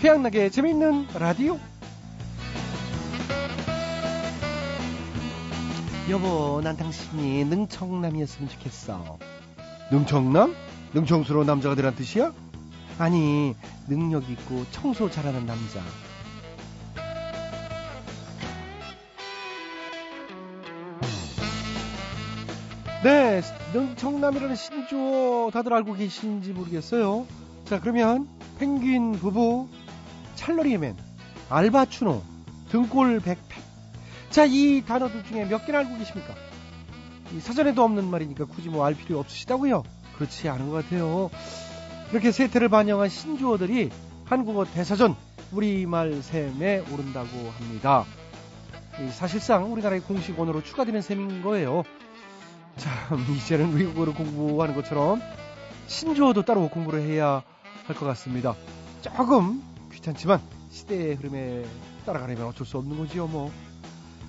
태양나게 재밌는 라디오. 여보, 난 당신이 능청남이었으면 좋겠어. 능청남? 능청스러운 남자가 되란 뜻이야? 아니, 능력 있고 청소 잘하는 남자. 네, 능청남이라는 신조어 다들 알고 계신지 모르겠어요. 자, 그러면 펭귄 부부, 찰러리맨, 알바추노, 등골 백팩. 자, 이 단어들 중에 몇 개나 알고 계십니까? 사전에도 없는 말이니까 굳이 뭐 알 필요 없으시다고요? 그렇지 않은 것 같아요. 이렇게 세태를 반영한 신조어들이 한국어 대사전 우리말 셈에 오른다고 합니다. 사실상 우리나라의 공식 언어로 추가되는 셈인 거예요. 참 이제는 외국어를 공부하는 것처럼 신조어도 따로 공부를 해야 할 것 같습니다. 조금 귀찮지만 시대의 흐름에 따라가려면 어쩔 수 없는 거지요 뭐.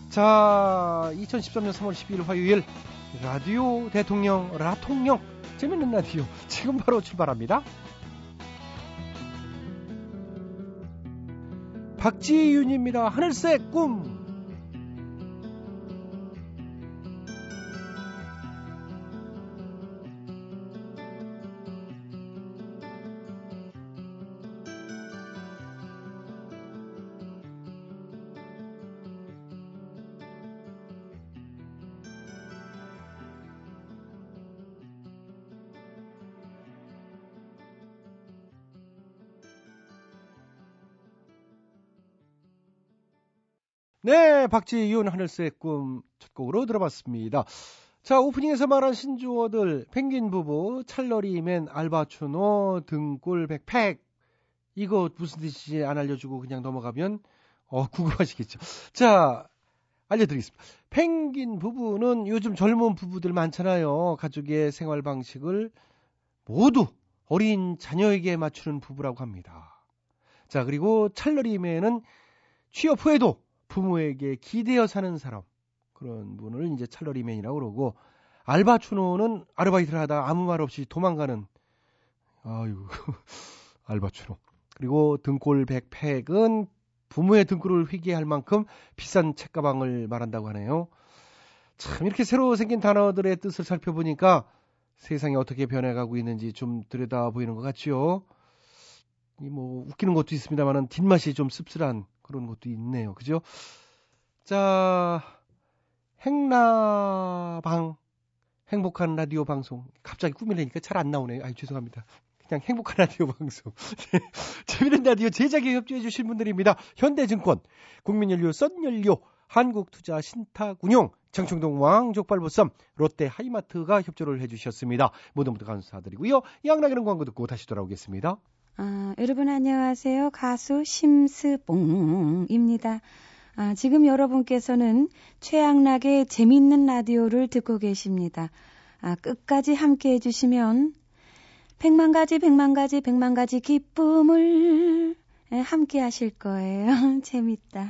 자 2013년 3월 12일 화요일 라디오 대통령 라통령 재밌는 라디오 지금 바로 출발합니다. 박지윤입니다. 하늘색 꿈. 네, 박지윤 하늘색 꿈 첫 곡으로 들어봤습니다. 자, 오프닝에서 말한 신조어들, 펭귄 부부, 찰러리맨, 알바추노, 등골 백팩. 이거 무슨 뜻인지 안 알려주고 그냥 넘어가면, 어, 궁금하시겠죠. 자, 알려드리겠습니다. 펭귄 부부는 요즘 젊은 부부들 많잖아요. 가족의 생활 방식을 모두 어린 자녀에게 맞추는 부부라고 합니다. 자, 그리고 찰러리맨은 취업 후에도 부모에게 기대어 사는 사람 그런 분을 이제 찰러리맨이라고 그러고 알바추노는 아르바이트를 하다 아무 말 없이 도망가는 아유 알바추노 그리고 등골 백팩은 부모의 등골을 휘게 할 만큼 비싼 책가방을 말한다고 하네요. 참 이렇게 새로 생긴 단어들의 뜻을 살펴보니까 세상이 어떻게 변해가고 있는지 좀 들여다 보이는 것 같지요. 이 뭐 웃기는 것도 있습니다만은 뒷맛이 좀 씁쓸한 그런 것도 있네요. 그죠? 자, 행라방, 행복한 라디오 방송. 갑자기 꾸미려니까 잘 안 나오네요. 아유, 죄송합니다. 그냥 행복한 라디오 방송. 네. 재미있는 라디오 제작에 협조해 주신 분들입니다. 현대증권, 국민연료, 썬연료, 한국투자 신탁운용, 장충동 왕족발보쌈, 롯데 하이마트가 협조를 해주셨습니다. 모두 모두 감사드리고요. 양락이는 광고 듣고 다시 돌아오겠습니다. 아, 여러분 안녕하세요. 가수 심스봉입니다. 아, 지금 여러분께서는 최양락의 재밌는 라디오를 듣고 계십니다. 아, 끝까지 함께 해주시면 백만 가지, 백만 가지, 백만 가지 기쁨을 함께 하실 거예요. 재밌다.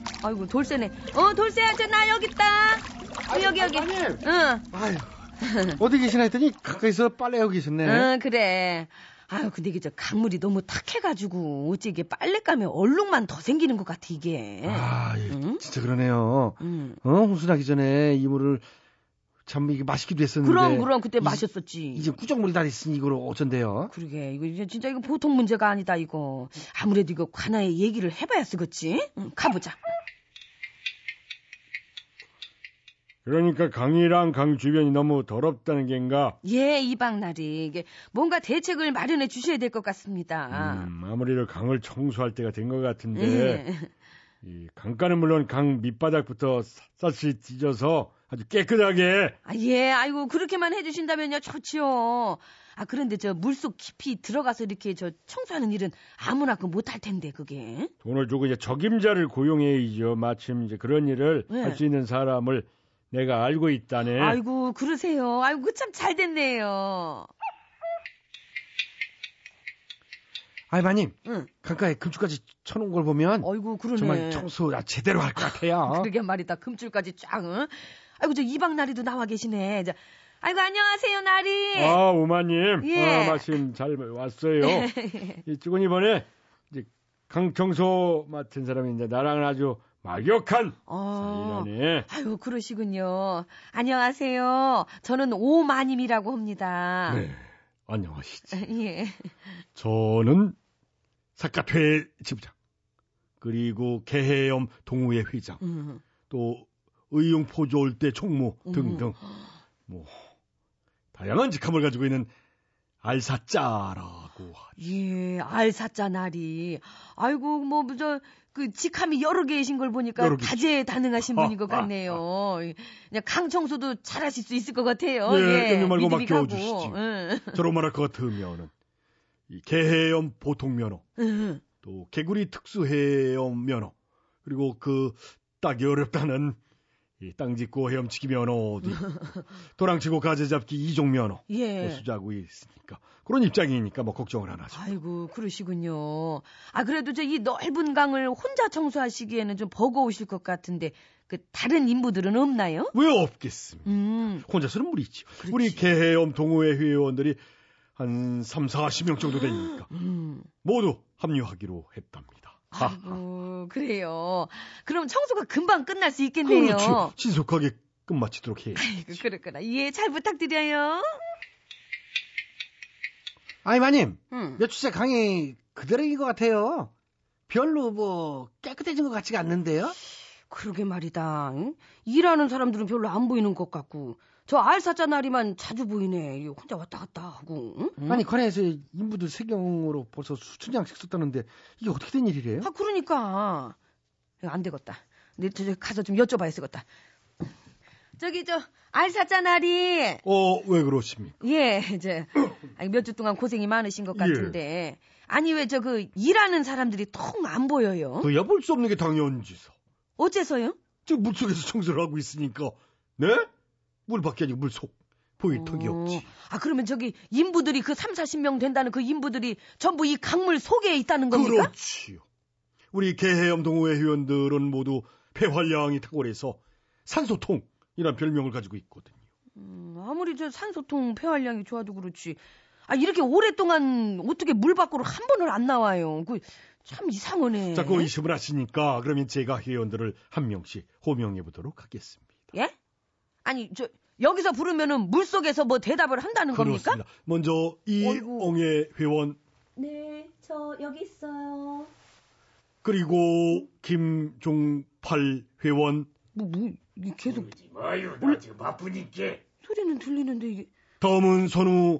아이고 돌쇠네. 어 돌쇠야 저 나 여기 있다. 어, 여기 여기. 마님 응. 아유, 어디 계시나 했더니 가까이서 빨래하고 계셨네. 응 그래. 아유 근데 이게 저 간물이 너무 탁해가지고 어찌 이게 빨래 까면 얼룩만 더 생기는 것 같아 이게. 아, 예, 응? 진짜 그러네요. 응. 어, 홍수나기 전에 이물을 참 이게 맛있기도 했었는데. 그럼 그럼 그때 이- 마셨었지. 이제 꾸정물이 다 있으니 이걸 어쩐대요? 그러게 이거 진짜 이거 보통 문제가 아니다 이거. 아무래도 이거 관아에 얘기를 해봐야 쓰겠지. 응, 가보자. 그러니까 강이랑 강 주변이 너무 더럽다는 겐가? 예 이방날이 이게 뭔가 대책을 마련해 주셔야 될 것 같습니다. 음, 아무래도 강을 청소할 때가 된 것 같은데 예. 이 강가는 물론 강 밑바닥부터 샅샅이 찢어서 아주 깨끗하게 아, 예, 아이고, 그렇게만 해주신다면요, 좋지요. 아, 그런데 저 물속 깊이 들어가서 이렇게 저 청소하는 일은 아무나 그 못할 텐데, 그게. 돈을 주고 이제 적임자를 고용해야죠. 마침 이제 그런 일을 네. 할수 있는 사람을 내가 알고 있다네. 아이고, 그러세요. 아이고, 그참잘 됐네요. 아이 마님 응. 강가에 금축까지 쳐놓은 걸 보면 아이고, 그러네. 정말 청소 아, 제대로 할 것 같아요. 그러게 말이다. 금줄까지 쫙, 응? 아이고, 저 이방 나리도 나와 계시네. 자, 아이고, 안녕하세요, 나리. 아, 우마님. 예. 아, 마침 잘 왔어요. 이쪽은 이번에 이제 강청소 맡은 사람이 이제 나랑은 아주 막역한 어. 사이라네. 아유, 그러시군요. 안녕하세요. 저는 오마님이라고 합니다. 네. 안녕하시지. 예. 저는 사카회 지부장, 그리고 개해염 동호회 회장, 음. 또 의용 포조올대 총무 등등 뭐 다양한 직함을 가지고 있는 알사짜라고 하죠. 예, 알사자 나리. 아이고, 뭐, 저, 그, 직함이 여러 개이신 걸 보니까 여러 개. 다재 다능하신 분인 것 같네요. 그냥 강청소도 잘 하실 수 있을 것 같아요. 예, 염려 말고. 맡겨주시지. 응. 저로 말할 것 같으면은 이 개해염 보통 면허, 응. 또 개구리 특수해염 면허, 그리고 그 따기 어렵다는 이 땅짓고 헤엄치기 면허도 도랑치고 가재잡기 이종 면허 예. 뭐 수자고 있으니까 그런 입장이니까 뭐 걱정을 안 하죠. 아이고, 그러시군요. 아, 그래도 저 이 넓은 강을 혼자 청소하시기에는 좀 버거우실 것 같은데, 그, 다른 인부들은 없나요? 왜 없겠습니까? 음, 혼자서는 무리죠. 그렇지. 우리 개해염 동호회 회원들이 한 3, 40명 정도 되니까 음. 모두 합류하기로 했답니다. 아이고, 그래요. 그럼 청소가 금방 끝날 수 있겠네요. 그렇죠. 신속하게 끝마치도록 해. 아이고, 그렇구나. 예, 잘 부탁드려요. 아이 마님 응. 몇 주째 강이 그대로인 것 같아요. 별로 뭐 깨끗해진 것 같지가 않는데요. 그러게 말이다. 응? 일하는 사람들은 별로 안 보이는 것 같고, 저 알사자 날이만 자주 보이네. 이 혼자 왔다 갔다 하고. 응? 아니 관에서 인부들 세경으로 벌써 수천 장씩 썼다는데 이게 어떻게 된 일이래요? 아, 그러니까. 안 되겠다. 내 저, 저 가서 좀 여쭤봐야 되겠다. 저기, 저, 알사자 날이, 어, 왜 그러십니까? 예, 이제, 몇 주 동안 고생이 많으신 것 같은데, 아니, 왜 저 그, 일하는 사람들이 통 안 보여요? 그 엿볼 수 없는 게 당연지서. 어째서요? 저 물속에서 청소를 하고 있으니까. 네? 물 밖이 아니고 물속. 보일 턱이 어, 없지. 아, 그러면 저기, 인부들이 그 3, 40명 된다는 그 인부들이 전부 이 강물 속에 있다는 겁니까? 그렇지요. 우리 개해염 동호회 회원들은 모두 폐활량이 탁월해서 산소통 이란 별명을 가지고 있거든요. 음, 아무리 저 산소통 폐활량이 좋아도 그렇지. 아, 이렇게 오랫동안 어떻게 물 밖으로 한 번을 안 나와요. 그, 참 이상하네. 자꾸 의심을 하시니까 그러면 제가 회원들을 한 명씩 호명해 보도록 하겠습니다. 예? 아니, 저, 여기서 부르면은 물 속에서 뭐 대답을 한다는 겁니까? 그렇습니다. 먼저 이엉의 회원 네, 저 여기 있어요. 그리고 김종팔 회원 뭐, 뭐, 이게 계속 마요 나 지금 바쁘니까. 소리는 들리는데 이게. 다음은 선우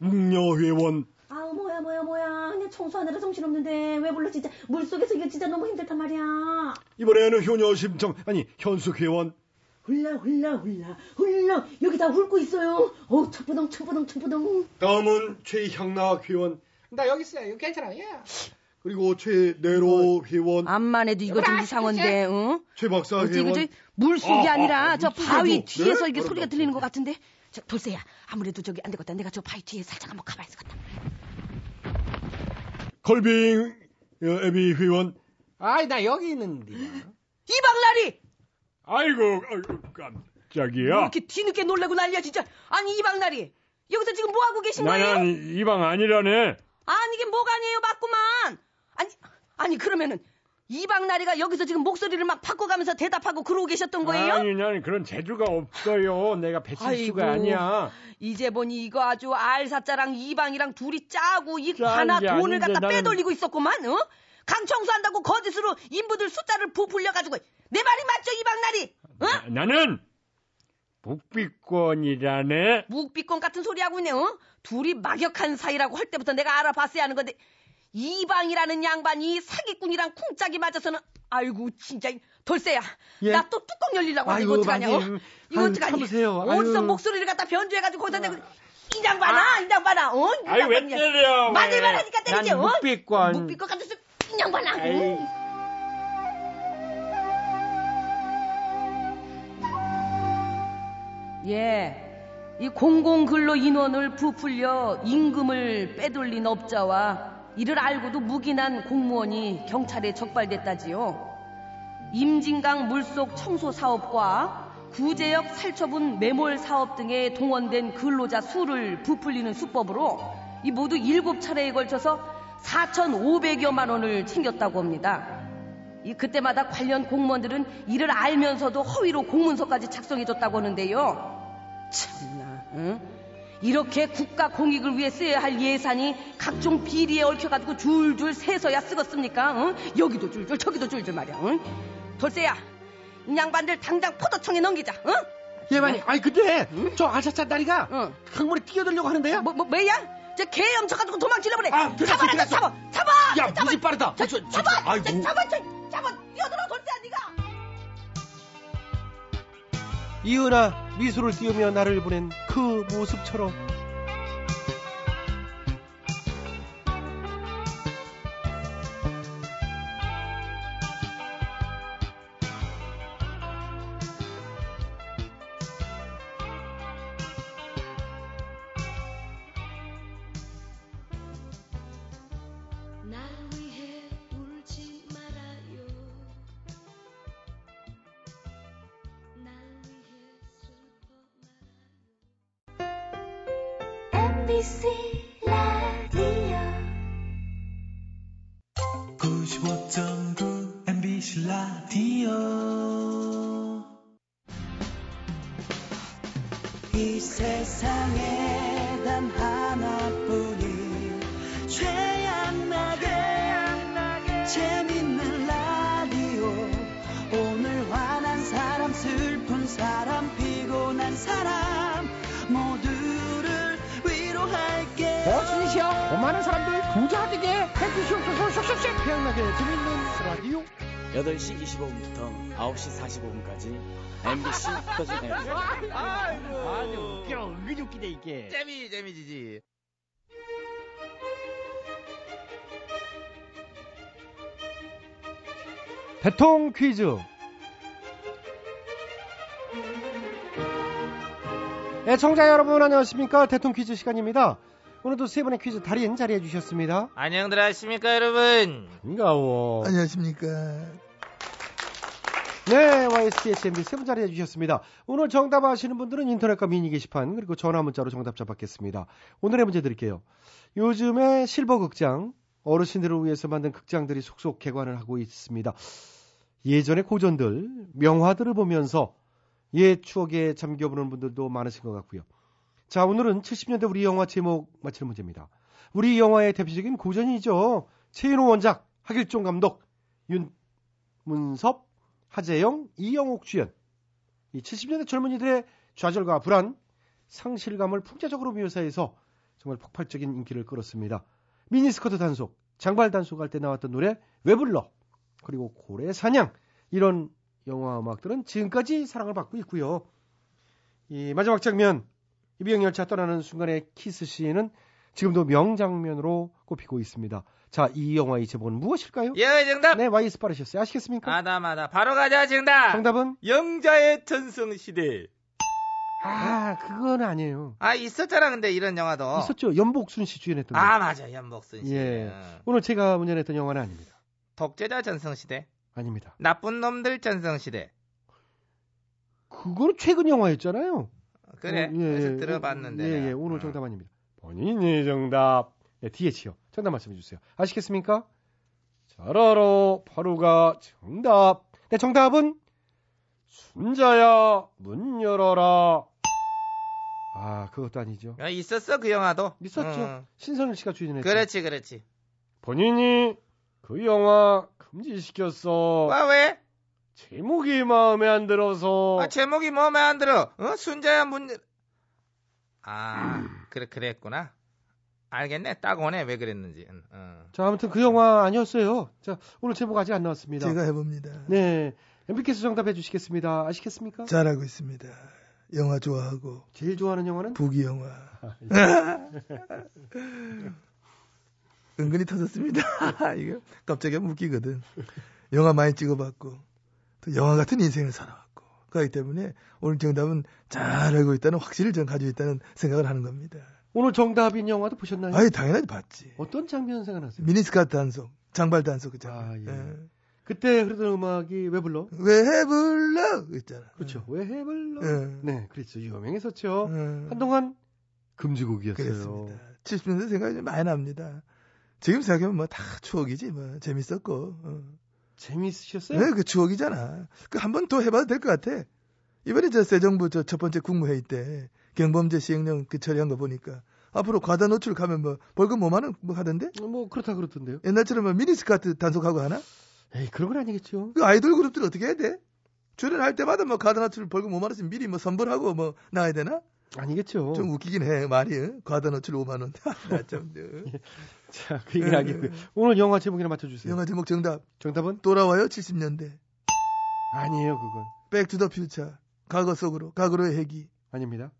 웅녀 회원. 아우 뭐야 뭐야 뭐야. 그냥 청소하느라 정신없는데. 왜 불러 진짜. 물속에서 이거 진짜 너무 힘들단 말이야. 이번에는 효녀 심청 아니 현숙 회원. 훌라 훌라 훌라. 훌라 여기 다 훑고 있어요. 어 첩부동 첩부동 첩부동. 다음은 최향락 회원. 나 여기 있어요. 이거 괜찮아. 예. 그리고 최내로 회원 암만 해도 이거 좀 이상한데, 응? 최 박사 어째 이거 회원 저 물속이 아, 아 니라 아, 저 물속에도. 바위 뒤에서 네? 이게 소리가 그런가 들리는 것. 같은데. 저 돌쇠야 아무래도 저기 안 되겠다. 내가 저 바위 뒤에 살짝 한번 가봐야 되겠다. 걸빙 어, 애비 회원 아이 나 여기 있는데. 이방나리 아이고 아이고 깜짝이야 뭐 이렇게 뒤늦게 놀래고 난리야 진짜. 아니 이방나리 여기서 지금 뭐 하고 계신 거예요? 나는 이방 아니라네 아니 이게 뭐가 아니에요 맞구만. 아니 아니 그러면은 이방나리가 여기서 지금 목소리를 막 바꿔가면서 대답하고 그러고 계셨던 거예요? 아니 나는 그런 재주가 없어요 내가 배칠수가. 아니야 이제 보니 이거 아주 알사자랑 이방이랑 둘이 짜고 이짠 하나 게 돈을 갖다 나는- 빼돌리고 있었구만. 어? 강 청소한다고 거짓으로 인부들 숫자를 부풀려가지고 내 말이 맞죠 이방나리? 어? 나- 나는 북비권이라네 묵비권 같은 소리 하고 있네. 어? 둘이 막역한 사이라고 할 때부터 내가 알아봤어야 하는 건데 이방이라는 양반이 사기꾼이랑 쿵짝이 맞아서는 아이고 진짜 돌쇠야 예. 나 또 뚜껑 열리려고 하는데 이거 아유, 어떡하냐 어? 이거 참으세요. 어디서. 목소리를 갖다 변조해가지고 거기다 대고 이 양반아 이 양반아 어? 이 아유, 왜 양반이야. 때려, 맞을만 왜. 하니까 때리지 난 어? 묵비권. 묵비권 같아서 이 양반아 아이. 응. 예. 이 공공근로 인원을 부풀려 임금을 빼돌린 업자와 이를 알고도 묵인한 공무원이 경찰에 적발됐다지요. 임진강 물속 청소 사업과 구제역 살처분 매몰 사업 등에 동원된 근로자 수를 부풀리는 수법으로 이 모두 일곱 차례에 걸쳐서 4,500여만 원을 챙겼다고 합니다. 이 그때마다 관련 공무원들은 이를 알면서도 허위로 공문서까지 작성해줬다고 하는데요. 참나, 응? 이렇게 국가 공익을 위해 써야 할 예산이 각종 비리에 얽혀가지고 줄줄 새서야 쓰겠습니까? 응? 여기도 줄줄 저기도 줄줄 말이야. 응? 돌쇠야, 이 양반들 당장 포도청에 넘기자. 응? 예, 마님. 아니, 근데 저 아차차 다리가 응. 강물에 뛰어들려고 하는데요? 뭐, 뭐, 뭐야? 저 개 염쳐가지고 도망치려 그래. 아, 잡아라. 잡아, 잡아. 야, 무지 빠르다. 저, 저, 저, 잡아, 아이고. 잡아, 저, 잡아, 뛰어들어 돌쇠야, 네가. 이은아 미소를 띄우며 나를 보낸 그 모습처럼 재밌는 라디오. 오늘 화난 사람 슬픈 사람 피곤한 사람. 모두를 위로할게 버스니시여 고마는 사람들 부자 되게 해주시옵소서 쏙쏙쏙 태양나게 재밌는 라디오. 8시 25분부터 9시 45분까지 MBC 터진 FM 아주 웃겨. 은근히 웃기네 이게. 재미 재미지지. 대통 퀴즈. 애청자 여러분 안녕하십니까? 대통 퀴즈 시간입니다. 오늘도 세 번의 퀴즈 달인 자리해 주셨습니다. 안녕들 하십니까 여러분. 반가워. 안녕하십니까? 네 YSTHMB 세분 자리해 주셨습니다. 오늘 정답 아시는 분들은 인터넷과 미니 게시판 그리고 전화 문자로 정답자 받겠습니다. 오늘의 문제 드릴게요. 요즘에 실버 극장 어르신들을 위해서 만든 극장들이 속속 개관을 하고 있습니다 예전의 고전들 명화들을 보면서 옛 추억에 잠겨보는 분들도 많으신 것 같고요. 자, 오늘은 70년대 우리 영화 제목 맞히는 문제입니다. 우리 영화의 대표적인 고전이죠. 최인호 원작, 하길종 감독, 윤문섭, 하재영, 이영옥 주연. 이 70년대 젊은이들의 좌절과 불안, 상실감을 풍자적으로 묘사해서 정말 폭발적인 인기를 끌었습니다. 미니스커트 단속, 장발 단속할 때 나왔던 노래 왜 불러? 그리고 고래 사냥 이런 영화 음악들은 지금까지 사랑을 받고 있고요. 이 마지막 장면 입영 열차 떠나는 순간의 키스 씬은 지금도 명장면으로 꼽히고 있습니다. 자, 이 영화의 제목은 무엇일까요? 예 정답. 네, 와이스 빠르셨어요. 아시겠습니까? 아다마다 바로 가자 정답. 정답은 영자의 전성 시대. 아, 그건 아니에요. 아 있었잖아 근데 이런 영화도. 있었죠. 연복순 씨 주연했던 거. 아 맞아 연복순 씨. 예. 어. 오늘 제가 운전했던 영화는 아닙니다. 독재자 전성 시대. 아닙니다. 나쁜 놈들 전성 시대. 그거는 최근 영화였잖아요. 그래. 어, 예, 그래서 예. 들어봤는데. 예, 예. 오늘 어. 정답 아닙니다. 본인이 정답. 네, 뒤에 치요. 정답 말씀해 주세요. 아시겠습니까? 자라로 바로가 정답. 네, 정답은 순자야 문 열어라. 아, 그것도 아니죠. 야, 있었어 그 영화도. 있었죠. 어. 신선일 씨가 주연했죠. 그렇지 그렇지. 본인이 그 영화 금지시켰어. 와 왜? 제목이 마음에 안 들어서. 아 제목이 마음에 안 들어. 어 순자야 문. 열- 아 그래 그랬구나. 알겠네. 딱 오네. 왜 그랬는지. 응, 어. 자, 아무튼 그 영화 아니었어요. 자, 오늘 제목 아직 안 나왔습니다. 제가 해봅니다. 네. MB께서 정답해 주시겠습니다. 아시겠습니까? 잘하고 있습니다. 영화 좋아하고 제일 좋아하는 영화는? 부기 영화. 은근히 터졌습니다. 이거 갑자기 웃기거든. 영화 많이 찍어봤고 또 영화 같은 인생을 살아왔고 그렇기 때문에 오늘 정답은 잘 알고 있다는 확신을 전 가지고 있다는 생각을 하는 겁니다. 오늘 정답인 영화도 보셨나요? 아니 당연하지 봤지. 어떤 장면 생각나세요? 미니스카트 단속, 장발 단속 그잖아. 아, 예. 예. 그때 흐르던 음악이 왜 불러? 왜 해불러? 있잖아. 그렇죠. 왜 해불러? 예. 네, 그렇죠. 유명했었죠. 예. 한동안 금지곡이었어요. 그랬습니다. 70년대 생각이 좀 많이 납니다. 지금 생각하면 뭐 다 추억이지 뭐 재밌었고. 어. 재밌으셨어요? 네, 그 추억이잖아. 그 한 번 더 해봐도 될 것 같아. 이번에 저 새 정부 저 첫 번째 국무회의 때 경범죄 시행령 그 처리한 거 보니까 앞으로 과다 노출 가면 뭐 벌금 5만 원 뭐 하던데? 뭐 그렇다 그렇던데요. 옛날처럼 뭐 미니스카트 단속하고 하나? 에이, 그런 건 아니겠죠. 그 아이돌 그룹들 어떻게 해야 돼? 출연할 때마다 뭐 노출 벌금 5만 원씩 미리 뭐 선불하고 뭐 나와야 되나? 아니겠죠. 좀 웃기긴 해 말이 응? 과다 노출 5만 원. 나 좀. 응. 자, 그 얘기는 하겠고요. 오늘 영화 제목이나 맞춰주세요. 영화 제목 정답. 정답은? 돌아와요 70년대. 아니에요, 그건. Back to the Future. 과거 속으로. 과거로의 회귀. 아닙니다.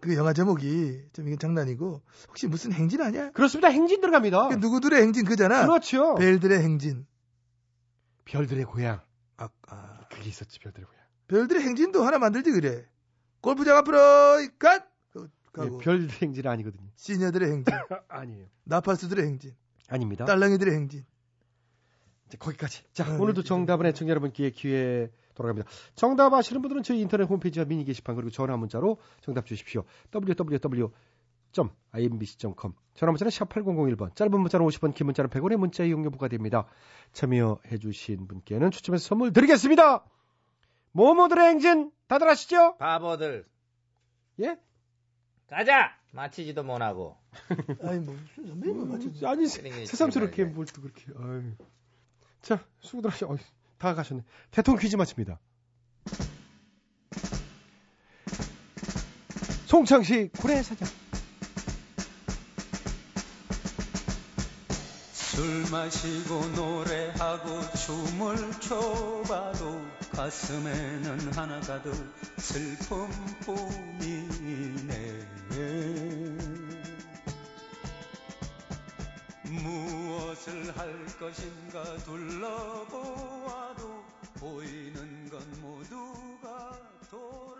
그 영화 제목이 좀 이게 장난이고 혹시 무슨 행진 아니야? 그렇습니다. 행진 들어갑니다. 그 누구들의 행진 그잖아. 그렇죠. 별들의 행진. 별들의 고향. 아, 아. 그게 있었지, 별들의 고향. 별들의 행진도 하나 만들지 그래. 골프장 앞으로 갓. 네, 별들의 행진 아니거든요. 시녀들의 행진. 아니에요. 나팔수들의 행진. 아닙니다. 딸랑이들의 행진. 이제 거기까지. 자, 아, 오늘도 네, 정답은 애청자 여러분께 기회 돌아갑니다. 정답 아시는 분들은 저희 인터넷 홈페이지와 미니 게시판 그리고 전화 문자로 정답 주십시오. www.imbc.com 전화 문자는 샵 8001번 짧은 문자는 50원 긴 문자는 100원의 문자 이용료 부과됩니다. 참여해 주신 분께는 추첨해서 선물 드리겠습니다. 모모들의 행진 다들 아시죠? 바보들. 예? 가자! 맞히지도 못하고. 아니 뭐 선배님 맞췄지. 아니 쓰레기 새삼스럽게 치지 뭘또 그렇게 아유. 자 수고들 하셔 어이, 다 가셨네 대통령 퀴즈 마칩니다 송창식 군의 사장 술 마시고 노래하고 춤을 춰봐도 가슴에는 하나 가득 슬픔뿐이네. 무엇을 할 것인가 둘러보아도 보이는 건 모두가 돌아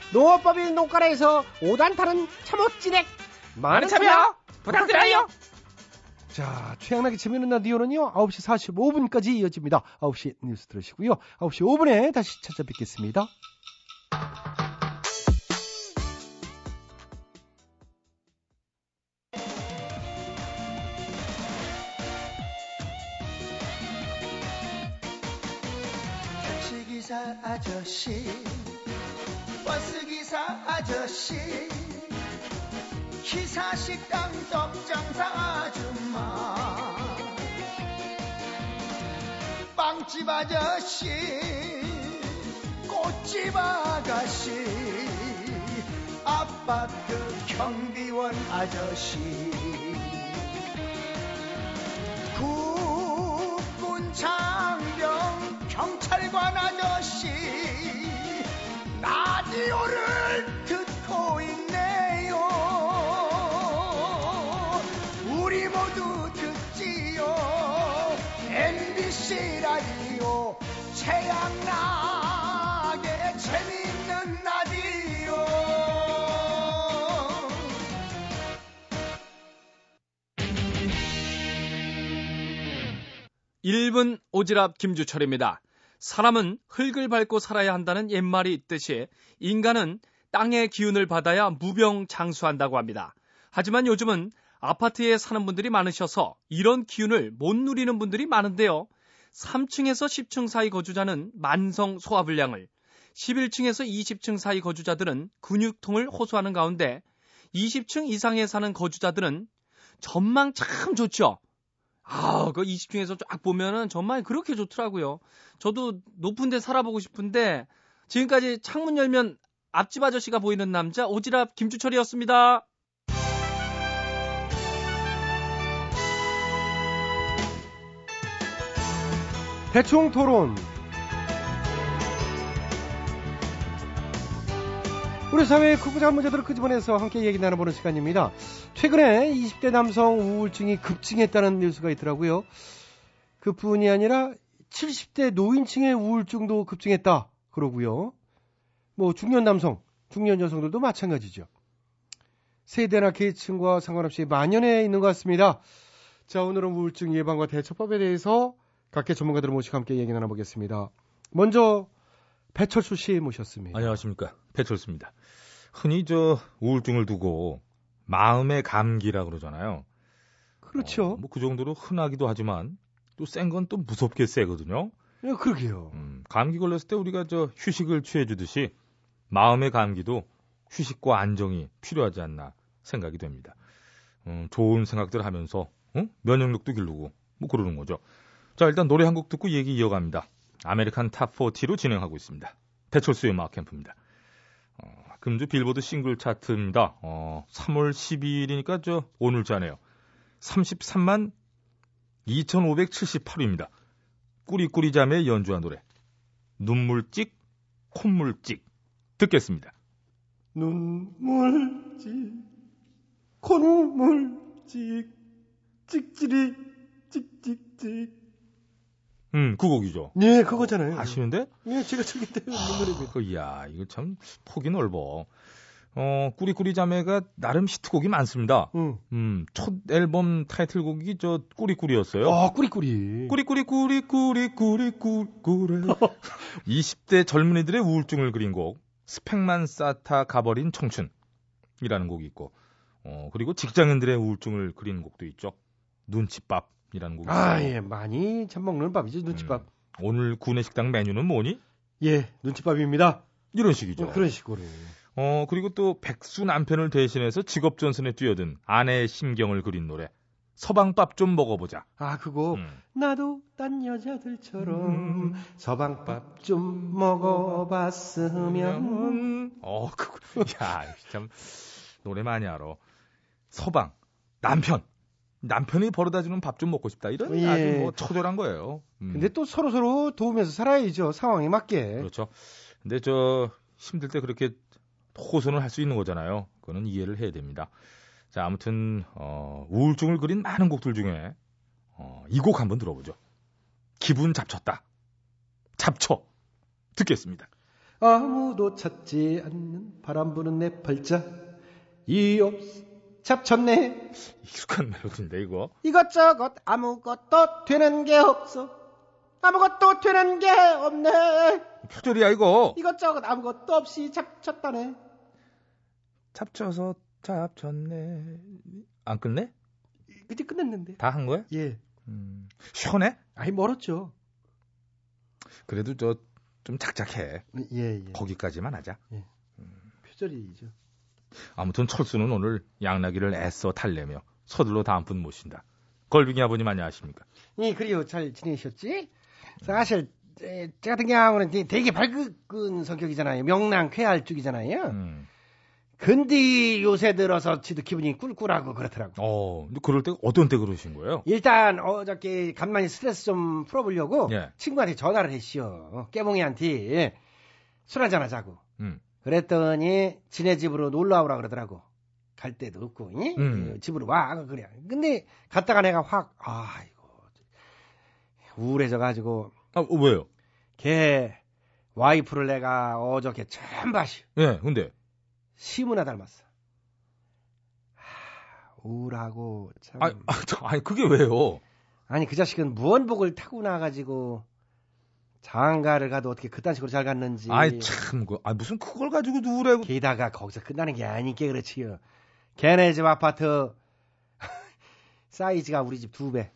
농업법인 농가라에서 5단 타는 참옷진액 많은 참여 부탁드려요. 자, 최양락의 재미있는 라디오는요, 9시 45분까지 이어집니다. 9시 뉴스 들으시고요. 9시 5분에 다시 찾아뵙겠습니다. 택시기사 아저씨 아저씨 기사식당 떡장사 아줌마 빵집 아저씨 꽃집 아가씨 아파트 경비원 아저씨 국군 장병 경찰관 아저씨 최양락의 재밌는 라디오 1분 오지랖 김주철입니다. 사람은 흙을 밟고 살아야 한다는 옛말이 있듯이 인간은 땅의 기운을 받아야 무병장수한다고 합니다. 하지만 요즘은 아파트에 사는 분들이 많으셔서 이런 기운을 못 누리는 분들이 많은데요. 3층에서 10층 사이 거주자는 만성 소화불량을, 11층에서 20층 사이 거주자들은 근육통을 호소하는 가운데 20층 이상에 사는 거주자들은 전망 참 좋죠. 아, 그 20층에서 쫙 보면은 정말 그렇게 좋더라고요. 저도 높은 데 살아보고 싶은데 지금까지 창문 열면 앞집 아저씨가 보이는 남자 오지랖 김주철이었습니다. 대충 토론. 우리 사회의 크고 작은 문제들을 끄집어내서 함께 얘기 나눠보는 시간입니다. 최근에 20대 남성 우울증이 급증했다는 뉴스가 있더라고요. 그뿐이 아니라 70대 노인층의 우울증도 급증했다 그러고요. 뭐 중년 남성, 중년 여성들도 마찬가지죠. 세대나 계층과 상관없이 만연해 있는 것 같습니다. 자, 오늘은 우울증 예방과 대처법에 대해서 각계 전문가들을 모시고 함께 얘기 나눠보겠습니다. 먼저 배철수 씨 모셨습니다. 안녕하십니까. 배철수입니다. 흔히 저 우울증을 두고 마음의 감기라 그러잖아요. 그렇죠. 뭐그 정도로 흔하기도 하지만 또 센 건 또 무섭게 세거든요. 예, 그러게요. 음, 감기 걸렸을 때 우리가 저 휴식을 취해 주듯이 마음의 감기도 휴식과 안정이 필요하지 않나 생각이 됩니다. 음, 좋은 생각들 하면서 응? 면역력도 기르고 뭐 그러는 거죠. 자, 일단 노래 한 곡 듣고 얘기 이어갑니다. American Top 40로 진행하고 있습니다. 배철수의 음악 캠프입니다. 어, 금주 빌보드 싱글 차트입니다. 어, 3월 12일이니까 저 오늘 자네요. 33만 2,578위입니다. 꾸리꾸리 자매 연주한 노래. 눈물찍, 콧물찍. 듣겠습니다. 눈물찍, 콧물찍, 찍찍이, 찍찍찍. 음, 그 곡이죠. 네, 그거잖아요. 아시는데? 예, 제가 저기 때 노래입니다. 그, 야, 이거 참 폭이 넓어. 어, 꾸리꾸리 자매가 나름 히트곡이 많습니다. 응. 음, 첫 앨범 타이틀곡이 저 꾸리꾸리였어요. 아, 꾸리꾸리. 꾸리꾸리 꾸리꾸리 꾸리꾸리 20대 젊은이들의 우울증을 그린 곡 스펙만 쌓다 가버린 청춘이라는 곡이 있고 어, 그리고 직장인들의 우울증을 그린 곡도 있죠. 눈칫밥 이라는 곡이 아. 예, 많이 참 먹는 밥이죠, 눈칫밥. 오늘 구내식당 메뉴는 뭐니? 예, 눈칫밥입니다. 이런 식이죠. 어, 그런 식으로. 어, 그리고 또 백수 남편을 대신해서 직업 전선에 뛰어든 아내의 심경을 그린 노래. 서방밥 좀 먹어보자. 아, 그거. 음. 나도 딴 여자들처럼 서방밥 좀 먹어봤으면. 어, 그, 야, 참, 노래 많이 알아. 서방, 남편. 남편이 벌어다주는 밥 좀 먹고 싶다. 이런 예. 아주 뭐 처절한 거예요. 음, 근데 또 서로 서로 도우면서 살아야죠. 상황에 맞게. 그렇죠. 근데 저, 힘들 때 그렇게 호소는 할 수 있는 거잖아요. 그거는 이해를 해야 됩니다. 자, 아무튼, 어, 우울증을 그린 많은 곡들 중에, 어, 이 곡 한번 들어보죠. 기분 잡쳤다. 잡쳐. 듣겠습니다. 아무도 찾지 않는 바람 부는 내 팔자. 이 없 잡쳤네. 익숙한 멜로디인데, 이거. 이것저것 아무것도 되는 게 없어. 아무것도 되는 게 없네. 표절이야, 이거. 이것저것 아무것도 없이 잡쳤다네. 잡쳐서 잡쳤네. 안 끝내? 그때 끝냈는데. 다 한 거야? 예. 음, 시원해? 아이 멀었죠. 그래도 저, 좀 작작해. 예, 예. 거기까지만 하자. 표절이죠. 아무튼 철수는 오늘 양나기를 애써 달래며 서둘러 다음 분 모신다. 걸빙이 아버님 안녕하십니까? 예, 그리고 잘 지내셨지? 사실 에, 저 같은 경우는 되게- 밝은 성격이잖아요. 명랑 쾌활 쪽이잖아요. 음. 근데 요새 들어서 지도 기분이 꿀꿀하고 그렇더라고. 어, 그럴 때 어떤 때 그러신 거예요? 일단 어저께 간만에 스트레스 좀 풀어보려고 예. 친구한테 전화를 했시오. 깨봉이한테 술 한잔 하자고. 음. 그랬더니 지네 집으로 놀러 오라 그러더라고. 갈 데도 없고, 이? 음. 집으로 와 그래. 근데 갔다가 내가 확 아이고 우울해져가지고 아, 어, 왜요? 걔 와이프를 내가 어저께 처음 봤시. 예, 근데. 시문화 닮았어. 하, 우울하고 참. 아니, 아, 저, 아니, 그게 왜요? 아니 그 자식은 무언복을 타고 나가지고 장가를 가도 어떻게 그딴 식으로 잘 갔는지. 아이 참, 그, 아 무슨 그걸 가지고 누구라고? 게다가 거기서 끝나는 게 아니게 그렇지요. 걔네 집 아파트 사이즈가 우리 집 두 배.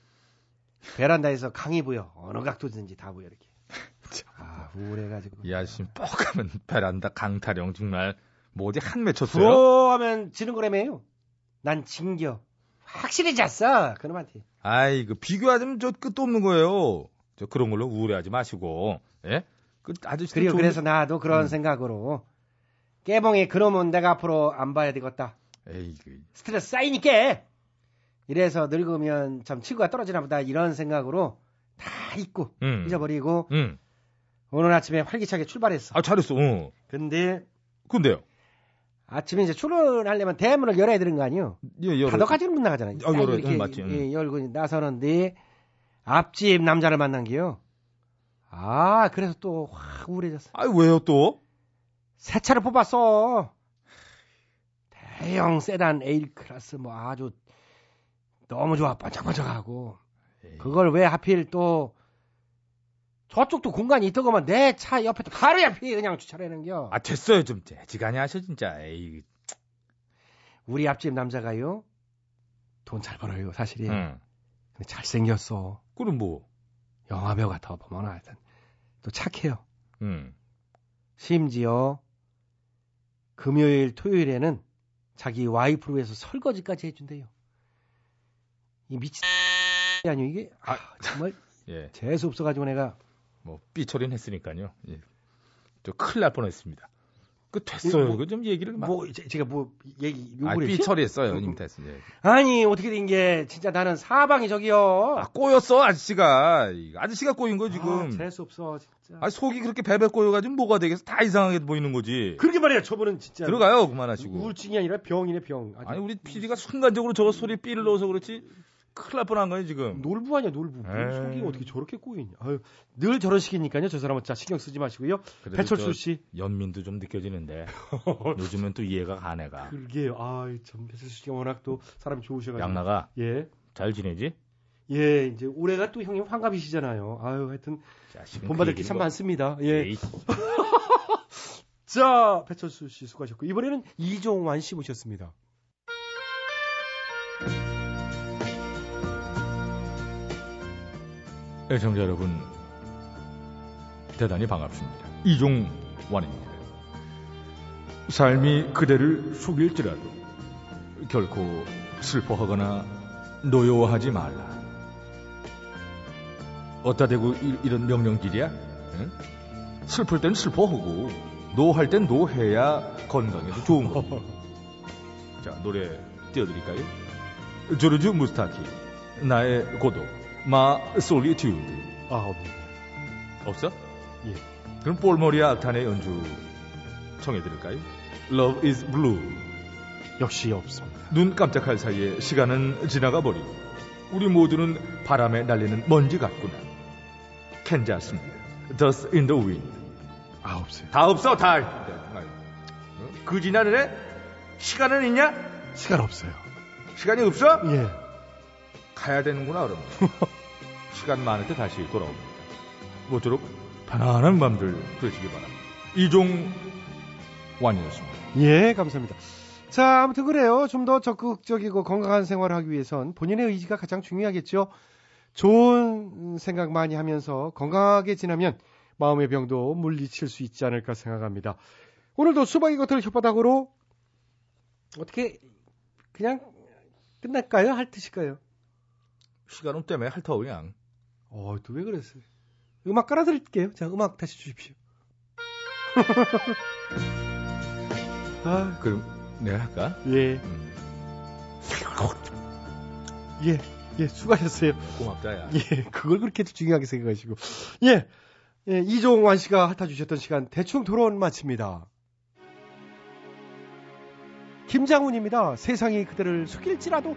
베란다에서 강이 보여. 어느 각도든지 다 보여 이렇게. 아 우울해가지고. 이 아저씨 뻑하면 베란다 강타령 정말 뭐 어디 한 맺혔어요? 부러하면 지는 거라며요. 난 징겨. 확실히 잤어 그놈한테. 아이 그 비교하자면 저 끝도 없는 거예요. 저 그런 걸로 우울해하지 마시고, 예? 그 아저씨 그리고 그래서 나도 그런 음. 생각으로 깨봉이 그놈은 내가 앞으로 안 봐야 되겠다. 에이 그 스트레스 쌓이니까 이래서 늙으면 참 치구가 떨어지나 보다 이런 생각으로 다 잊고 음. 잊어버리고 음. 오늘 아침에 활기차게 출발했어. 아 잘했어. 어. 근데 근데요. 아침에 이제 출근하려면 대문을 열어야 되는 거 아니에요? 예, 열어. 다덕까지는 못 나가잖아요. 아, 딱 열어야- 이렇게 음, 맞지, 음. 예, 열고 나서는데 앞집 남자를 만난 게요. 아 그래서 또 확 우울해졌어. 아 왜요 또? 새 차를 뽑았어. 대형 세단 A 클래스 뭐 아주 너무 좋아 반짝반짝하고 그걸 왜 하필 또 저쪽도 공간이 있더구만 내 차 옆에 또 바로 옆에 그냥 주차하는겨. 아 됐어요 좀 재지간히 하셔 진짜. 에이. 우리 앞집 남자가요 돈 잘 벌어요 사실이. 응. 근데 잘생겼어. 그럼 뭐? 영화배우 같아 보면 하여튼 또 착해요. 응. 심지어 금요일 토요일에는 자기 와이프로 해서 설거지까지 해준대요. 이 미친 아니요 이게 아, 정말 예. 재수 없어가지고 내가 뭐 삐처리는 했으니까요. 예. 저 큰일 날 뻔했습니다. 그 됐어요. 뭐- 이거 좀 얘기를 막. 뭐 제- 제가 뭐 얘기 아, 요구를 했지? 삐처리했어요. 이미 됐어요. 예. 아니 어떻게 된 게 진짜 나는 사방이 저기요. 아, 꼬였어 아저씨가. 아저씨가 꼬인 거 지금. 아, 재수 없어 진짜. 아, 속이 그렇게 베베 꼬여가지고 뭐가 되겠어? 다 이상하게 보이는 거지. 그러게 말이야 저분은 진짜 들어가요 그만하시고. 우울증이 아니라 병이네 병. 아주 아니 우리 PD가 순간적으로 저거 소리 삐를 넣어서 그렇지. 큰일 날 뻔한 거예요 지금. 놀부 아니야 놀부. 속이 어떻게 저렇게 꼬이냐. 아유, 늘 저런 식이니까요. 저 사람은 자 신경 쓰지 마시고요. 배철수 저 씨. 연민도 좀 느껴지는데 요즘은 또 이해가 가네가. 그러게요. 아참 배철수 씨가 워낙 또 사람이 좋으셔가지고. 양나가 예. 잘 지내지? 예, 이제 올해가 또 형님 환갑이시잖아요. 아유, 하여튼 본받을 그게참 얘기는 많습니다. 예. 자, 배철수 씨 수고하셨고 이번에는 이종환 씨 모셨습니다. 애청자 여러분 대단히 반갑습니다. 이종완입니다. 삶이 그대를 속일지라도 결코 슬퍼하거나 노여워하지 말라. 어따 대고 이, 런 명령질이야? 응? 슬플 땐 슬퍼하고 노할 땐 노해야 건강에도 좋은 거. 자 노래 띄워드릴까요? 조르주 무스타키 나의 고독 마 솔리튜드 아, 없네. 없어? 예. 그럼 볼머리아 악탄의 연주 청해드릴까요? Love is blue 역시 없습니다. 눈 깜짝할 사이에 시간은 지나가 버리고 우리 모두는 바람에 날리는 먼지 같구나 캔자스입니다 Dust in the wind 아, 없어요. 다 없어 다 그 지나는 시간은 있냐? 시간 없어요. 시간이 없어? 예. 가야 되는구나 그러면 시간 많을 때 다시 돌아옵니다 모쪼록 편안한 밤들 되시기 바랍니다 이종완이었습니다 예, 감사합니다. 자, 아무튼 그래요. 좀 더 적극적이고 건강한 생활을 하기 위해선 본인의 의지가 가장 중요하겠죠. 좋은 생각 많이 하면서 건강하게 지나면 마음의 병도 물리칠 수 있지 않을까 생각합니다. 오늘도 수박이 겉을 혓바닥으로 어떻게 그냥 끝날까요? 핥으실까요? 시간은 때문에 핥아 그냥 어, 또 왜 그랬어요? 음악 깔아드릴게요. 자, 음악 다시 주십시오. 아, 그럼 내가 할까? 예. 예, 예, 수고하셨어요. 고맙다 야 예, 그걸 그렇게 중요하게 생각하시고. 예, 예, 이종환 씨가 핥아주셨던 시간 대충 토론 마칩니다. 김장훈입니다. 세상이 그대를 속일지라도.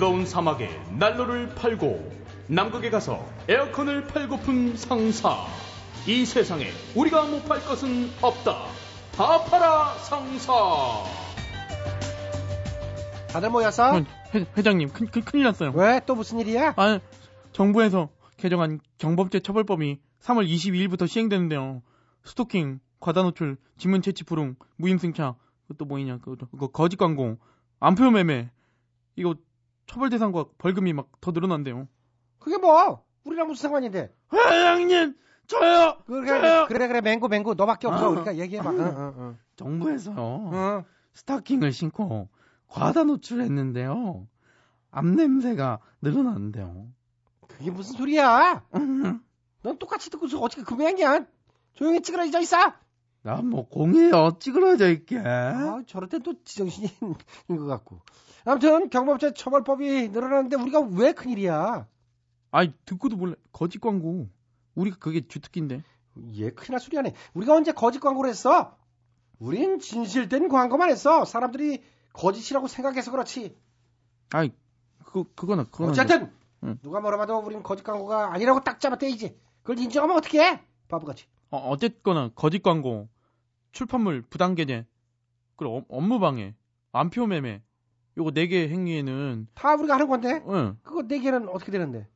뜨거운 사막에 난로를 팔고 남극에 가서 에어컨을 팔고픈 상사. 이 세상에 우리가 못 팔 것은 없다. 다 팔아 상사. 다들 모였어? 회, 회장님 큰, 큰, 큰일 났어요. 왜? 또 무슨 일이야? 아 정부에서 개정한 경범죄 처벌법이 3월 22일부터 시행되는데요. 스토킹, 과다 노출, 지문 채취 불응, 무임승차, 그것도 뭐이냐, 그거, 그거 거짓 광고, 안표 매매, 이거 처벌 대상과 벌금이 막 더 늘어난대요. 그게 뭐? 우리랑 무슨 상관인데? 회장님, 저요. 그래 저요. 그래 그래 맹구 맹구 너밖에 없어. 어. 우리가 얘기해봐. 어, 어, 어. 정부에서요. 어. 스타킹을 신고 과다 노출했는데요. 앞냄새가 늘어났는데요. 그게 무슨 소리야? 넌 똑같이 듣고서 어떻게 그 모양이야? 조용히 찌그러져 있어. 나 뭐 공에 어찌 그러져 있게. 아, 저럴 땐또 지정신인 것 같고. 아무튼 경범죄 처벌법이 늘어나는데 우리가 왜 큰일이야? 아이 듣고도 몰라. 거짓 광고. 우리가 그게 주특기인데. 얘 큰일 날 소리 하네. 우리가 언제 거짓 광고를 했어? 우린 진실된 광고만 했어. 사람들이 거짓이라고 생각해서 그렇지. 아이 그거 그거는 그거는. 어쨌든 응. 누가 뭐라 봐도 우린 거짓 광고가 아니라고 딱 잡아떼이지. 그걸 인정하면 어떻게 해? 바보같이. 어, 어쨌거나 거짓 광고, 출판물 부당 게재, 그리고 업- 업무 방해, 암표 매매, 요거 네 개 행위에는 다 우리가 하는 건데. 응, 그거 네 개는 어떻게 되는데?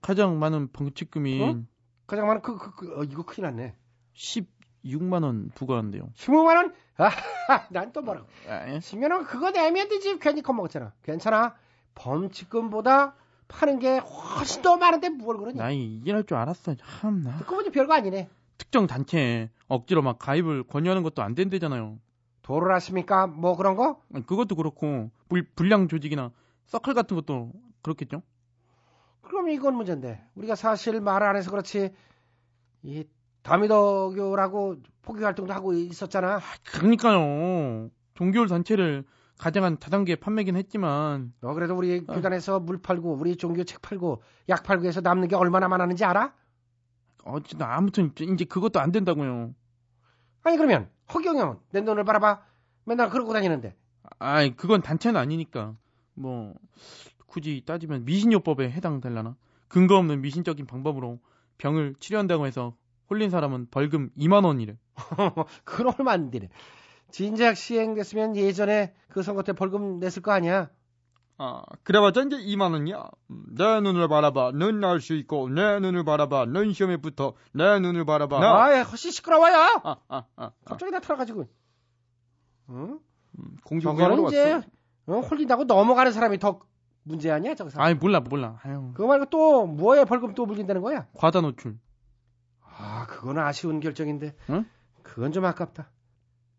가장 많은 벌칙금인 어? 가장 많은 그, 그, 그 어, 이거 큰일 났네. 16만 원 부과한대요. 15만 원? 아, 난 또 뭐라고. 아, 예. 10만 원 그거 내면 되지. 괜히 겁먹었잖아. 괜찮아. 범칙금보다 파는 게 훨씬 더 많은데 뭘 그러냐. 나 이해할 줄 알았어. 참나. 듣고 보니 별거 아니네. 특정 단체에 억지로 막 가입을 권유하는 것도 안 된대잖아요. 도를 하십니까? 뭐 그런 거? 그것도 그렇고 불, 불량 조직이나 서클 같은 것도 그렇겠죠. 그럼 이건 문제인데. 우리가 사실 말 안 해서 그렇지. 이 다미더교라고 포기 활동도 하고 있었잖아. 그러니까요. 종교 단체를 가장한 다단계 판매긴 했지만 너 그래도 우리 어. 교단에서 물 팔고 우리 종교 책 팔고 약 팔고 해서 남는 게 얼마나 많았는지 알아? 어쨌든 아무튼 이제 그것도 안 된다고요. 아니 그러면 허경영은 내 돈을 바라봐 맨날 그러고 다니는데 아이 그건 단체는 아니니까 뭐 굳이 따지면 미신요법에 해당될라나 근거 없는 미신적인 방법으로 병을 치료한다고 해서 홀린 사람은 벌금 2만 원이래. 그건 얼마 안 되네. 진작 시행됐으면 예전에 그 선거 때 벌금 냈을 거 아니야. 아, 그래봤자 이제 2만 원이야. 음, 내 눈을 바라봐, 넌 날 수 있고, 내 눈을 바라봐, 넌 시험에 붙어, 내 눈을 바라봐. 나 아예 훨씬 시끄러워요. 아, 아, 아, 갑자기 나타나가지고. 응? 공중부양하러 저거는 이제 왔어. 어, 홀린다고 넘어가는 사람이 더 문제 아니야, 저거 사람. 아이 몰라 몰라. 아유. 그거 말고 또 뭐에 벌금 또 물린다는 거야? 과다 노출. 아, 그건 아쉬운 결정인데. 응? 그건 좀 아깝다.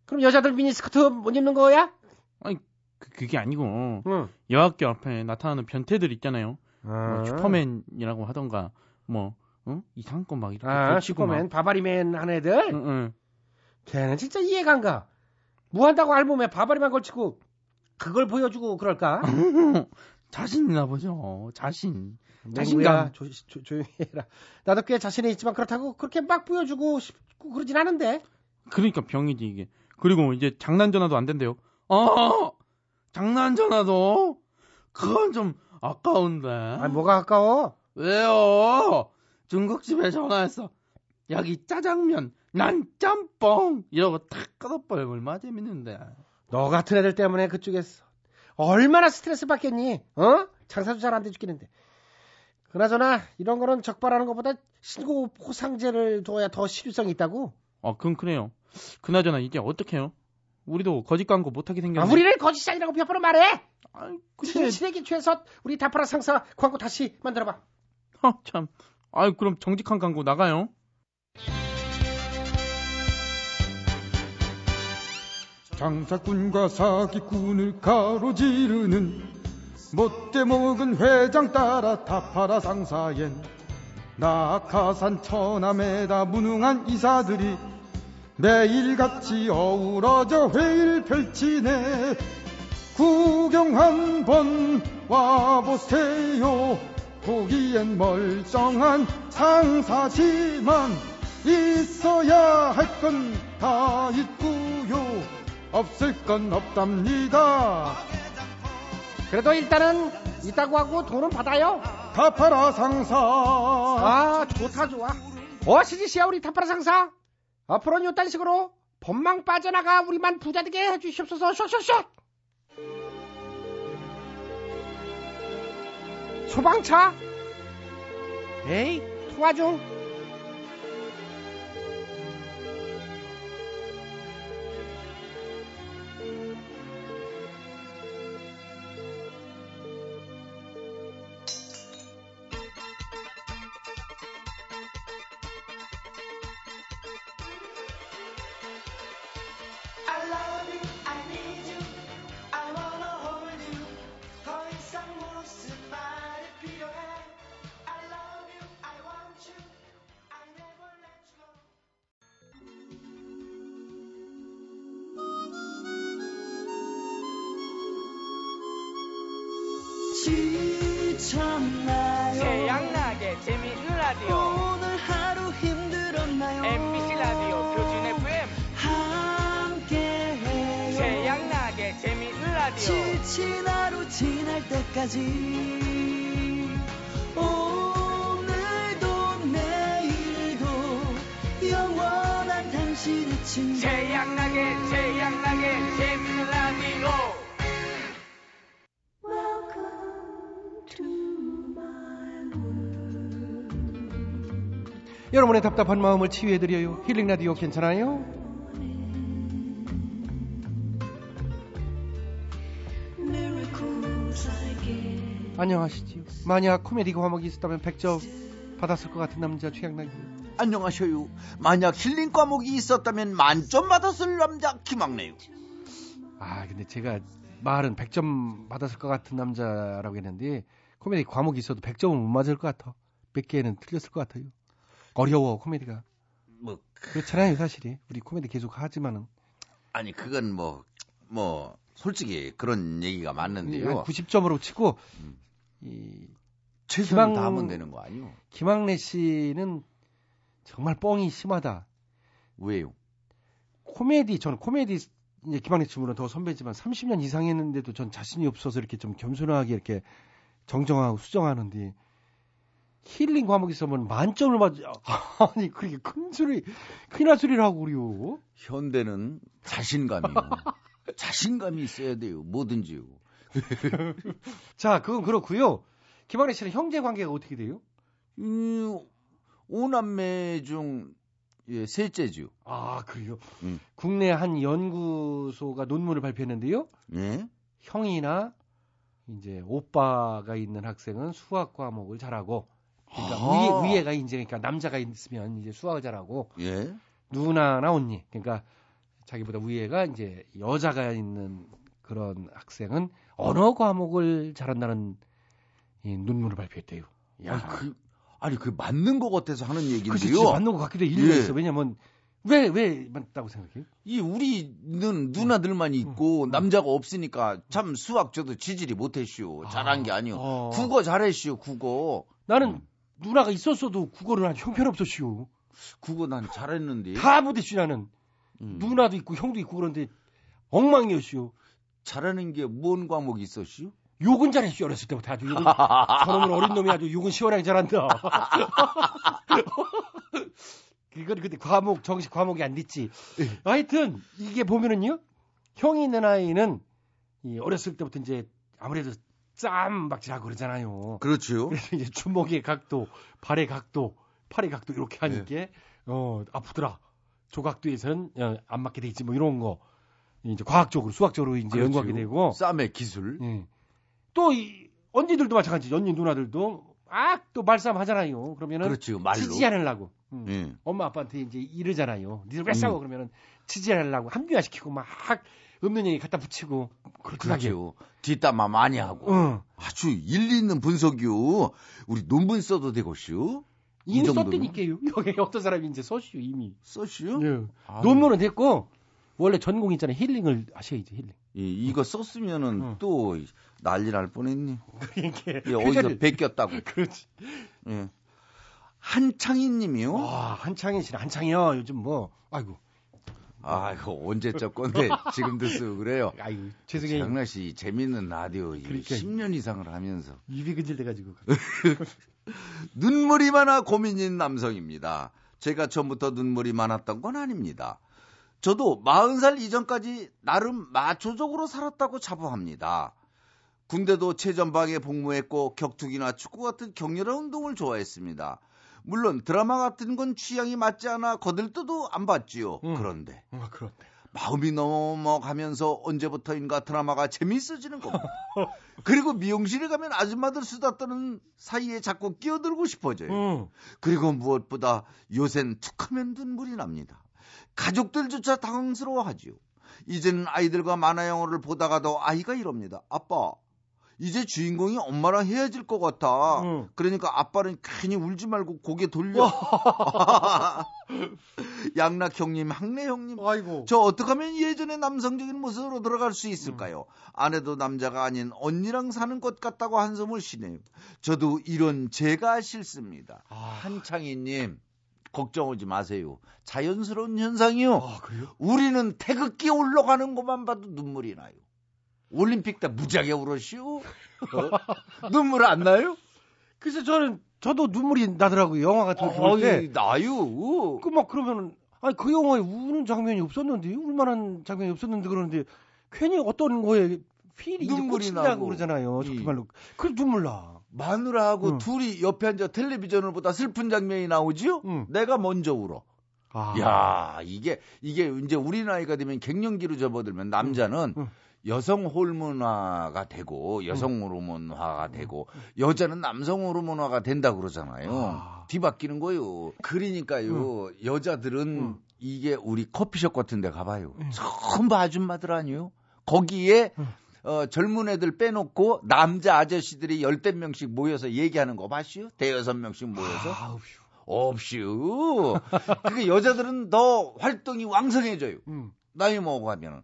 그럼 여자들 미니스커트 못 입는 거야? 아니 그, 그게 아니고 응. 여학교 앞에 나타나는 변태들 있잖아요. 아. 뭐 슈퍼맨이라고 하던가 뭐 응? 이상한 거 막 이렇게 아, 슈퍼맨, 막. 바바리맨 한 애들? 응, 응. 걔는 진짜 이해가 안 가. 뭐 한다고 알몸에 바바리만 걸치고 그걸 보여주고 그럴까? 자신 있나 보죠. 자신. 자신감. 조, 조, 조용히 해라. 나도 꽤 자신이 있지만 그렇다고 그렇게 막 보여주고 싶고 그러진 않은데. 그러니까 병이지 이게. 그리고 이제 장난 전화도 안 된대요. 어, 장난 전화도 그건 좀 아까운데. 아, 뭐가 아까워? 왜요? 중국집에 전화했어. 여기 짜장면, 난 짬뽕 이러고 탁 끊어버리면 얼마나 재밌는데. 너 같은 애들 때문에 그쪽에서 얼마나 스트레스 받겠니? 어? 장사도 잘 안 돼 죽겠는데. 그나저나 이런 거는 적발하는 것보다 신고 포상제를 둬야 더 실효성이 있다고. 어, 그건 그래요. 그나저나 이제 어떡해요? 우리도 거짓 광고 못하게 아, 생겼네. 우리를 거짓이 아니라고 몇 번을 말해. 아이, 근데 진실에게 취해서 우리 다파라 상사 광고 다시 만들어봐. 어, 참. 아유, 그럼 정직한 광고 나가요. 장사꾼과 사기꾼을 가로지르는 못돼 먹은 회장 따라 타파라 상사엔 낙하산 처남에다 무능한 이사들이 매일같이 어우러져 회의를 펼치네 구경 한번 와보세요 보기엔 멀쩡한 상사지만 있어야 할 건 다 있고요 없을 건 없답니다 그래도 일단은 있다고 하고 돈은 받아요. 타파라 상사. 아, 좋다, 좋아. 어, 시지씨야, 우리 타파라 상사. 앞으로는 요딴 식으로 법망 빠져나가 우리만 부자 되게 해주시옵소서, 슛슛슛! 소방차? 에이, 중. 여러분의 답답한 마음을 치유해드려요. 힐링 라디오 괜찮아요? 안녕하시지요. 만약 코미디 과목이 있었다면 100점 받았을 것 같은 남자 최양락이 안녕하셔요. 만약 힐링 과목이 있었다면 만점 받았을 남자 김학래요. 아 근데 제가 말은 100점 받았을 것 같은 남자라고 했는데 코미디 과목이 있어도 100점은 못 맞을 것 같아. 몇 개는 틀렸을 것 같아요. 어려워 코미디가. 뭐 그렇잖아요 사실이. 우리 코미디 계속 하지만은 아니 그건 뭐뭐 솔직히 그런 얘기가 맞는데요. 90점으로 치고 이 최선을 김학- 다하면 되는 거 아니요? 김학래 씨는 정말 뻥이 심하다. 왜요? 코미디 저는 코미디 이제 김학래 씨보다 더 선배지만 30년 이상 했는데도 전 자신이 없어서 이렇게 좀 겸손하게 이렇게 정정하고 수정하는데 힐링 과목 있으면 만점을 맞 아니 그렇게 큰 소리 큰일 소리를 하고 그래요. 현대는 자신감이요. 자신감이 있어야 돼요. 뭐든지요. 자, 그건 그렇고요. 김학래 씨는 형제 관계가 어떻게 돼요? 음, 오남매 중 예, 셋째죠. 아, 그래요? 음. 국내 한 연구소가 논문을 발표했는데요. 예? 형이나 이제 오빠가 있는 학생은 수학 과목을 잘하고 그러니까 아. 위에 위에가 이제 그러니까 남자가 있으면 이제 수학을 잘하고 예? 누나나 언니 그러니까 자기보다 위에가 이제 여자가 있는 그런 학생은 언어 과목을 잘한다는 이 논문을 발표했대요. 야, 아니, 그, 아니, 그 맞는 것 같아서 하는 얘기인데요. 진짜 맞는 것 같기도 해. 일리가 예. 있어. 왜냐면 왜 왜 맞다고 생각해요? 이 우리는 누나들만 있고 남자가 없으니까 참 수학 저도 지질이 못했슈. 잘한 게 아니요. 어. 국어 잘했슈. 국어. 나는 누나가 있었어도 국어를 한 형편없었슈. 국어 난 잘했는데. 다 못했슈 나는. 음. 누나도 있고 형도 있고 그런데 엉망이었슈. 잘하는 게 뭔 과목이 있었슈? 욕은 잘했슈 어렸을 때부터 아주 욕은 저놈은 어린 놈이 아주 욕은 시원하게 잘한다. 그건 근데 과목 정식 과목이 안 됐지. 하여튼 이게 보면은요 형이 있는 아이는 이 어렸을 때부터 이제 아무래도 짬박질하고 그러잖아요. 그렇죠. 그래서 이제 주먹의 각도, 발의 각도, 팔의 각도 이렇게 하니까 어 아프더라. 조각도에서는 어, 안 맞게 돼 있지 뭐 이런 거 이제 과학적으로 수학적으로 이제 그렇죠. 연구하게 되고 쌈의 기술. 예. 또이 언니들도 마찬가지. 언니 누나들도 아또 말싸움 하잖아요. 그러면은 그렇죠. 말로. 치지 않으려고. 음. 예. 엄마 아빠한테 이제 이러잖아요. 니들 왜 음. 싸워 그러면은 치지 않으려고 합리화 시키고 막 없는 얘기 갖다 붙이고 그렇죠. 뒷담화 많이 하고. 응. 아주 일리 있는 분석이요. 우리 논문 써도 되고슈. 이 이미 정도면? 썼다니까요. 여기 어떤 사람이 이제 썼슈 이미. 썼슈? 예. 아유. 논문은 됐고 원래 전공 있잖아요. 힐링을 하셔야지 힐링. 예, 이거 썼으면은 또 난리 날 뻔했네. 이게 예, 어디서 베꼈다고. 그렇지. 예. 한창희 님이요? 와, 한창희 씨는 한창이요. 요즘 뭐 아이고. 아, 이거 언제적 건데 지금도 쓰고 그래요. 아이고, 죄송해요. 장나 씨 재밌는 라디오 그러니까. 10년 이상을 하면서 입이 근질돼가지고. 눈물이 많아 고민인 남성입니다. 제가 처음부터 눈물이 많았던 건 아닙니다. 저도 40살 이전까지 나름 마초적으로 살았다고 자부합니다. 군대도 최전방에 복무했고 격투기나 축구 같은 격렬한 운동을 좋아했습니다. 물론 드라마 같은 건 취향이 맞지 않아 거들떠도 안 봤지요. 그런데 아, 그런데. 마음이 넘어가면서 언제부터인가 드라마가 재미있어지는 겁니다. 그리고 미용실에 가면 아줌마들 수다 떠는 사이에 자꾸 끼어들고 싶어져요. 음. 그리고 무엇보다 요샌 툭하면 눈물이 납니다. 가족들조차 당황스러워하지요. 이제는 아이들과 만화 영화를 보다가도 아이가 이럽니다. 아빠, 이제 주인공이 엄마랑 헤어질 것 같아. 그러니까 아빠는 괜히 울지 말고 고개 돌려. 양락 형님, 학래 형님. 저 어떻게 하면 예전의 남성적인 모습으로 들어갈 수 있을까요? 아내도 남자가 아닌 언니랑 사는 것 같다고 한숨을 쉬네요. 저도 이런 제가 싫습니다. 한창희님. 걱정하지 마세요. 자연스러운 현상이요. 우리는 태극기 올라가는 것만 봐도 눈물이 나요. 올림픽 때 무지하게 울었시오. 어? 눈물 안 나요? 글쎄 저는 저도 눈물이 나더라고요. 영화 같은 거 볼 때. 나요. 그 막 그러면은 아니 그 영화에 우는 장면이 없었는데 울만한 장면이 없었는데 그러는데 괜히 어떤 거에 필이 눈물이 나고. 그러잖아요. 이. 정말로. 그 눈물 나. 마누라하고 둘이 옆에 앉아 텔레비전을 보다 슬픈 장면이 나오지요? 내가 먼저 울어. 아. 야, 이게 이게 이제 우리 나이가 되면 갱년기로 접어들면 남자는 여성 호르몬화가 되고 여성 호르몬화가 되고 여자는 남성 호르몬화가 된다 그러잖아요. 뒤바뀌는 거요. 그러니까요. 여자들은 이게 우리 커피숍 같은 데 가봐요. 전부 아줌마들 아니요. 거기에 어, 젊은 애들 빼놓고 남자 아저씨들이 열댓 명씩 모여서 얘기하는 거 봤슈? 대여섯 명씩 모여서? 없슈. 그게 여자들은 더 활동이 왕성해져요. 나이 먹어가면은.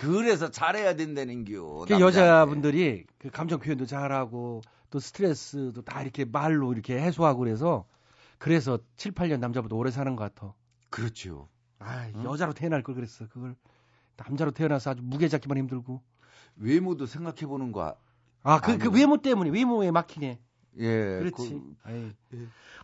그래서 잘해야 된다는겨. 그 여자분들이 그 감정 표현도 잘하고 또 스트레스도 다 이렇게 말로 이렇게 해소하고 그래서 그래서 7, 8년 남자보다 오래 사는 것 같아. 그렇죠. 아, 여자로 태어날 걸 그랬어. 그걸 남자로 태어나서 아주 무게 잡기만 힘들고. 외모도 생각해 보는 거. 아, 그, 그 외모 때문에 외모에 막히네. 예. 그렇지. 그- 아이.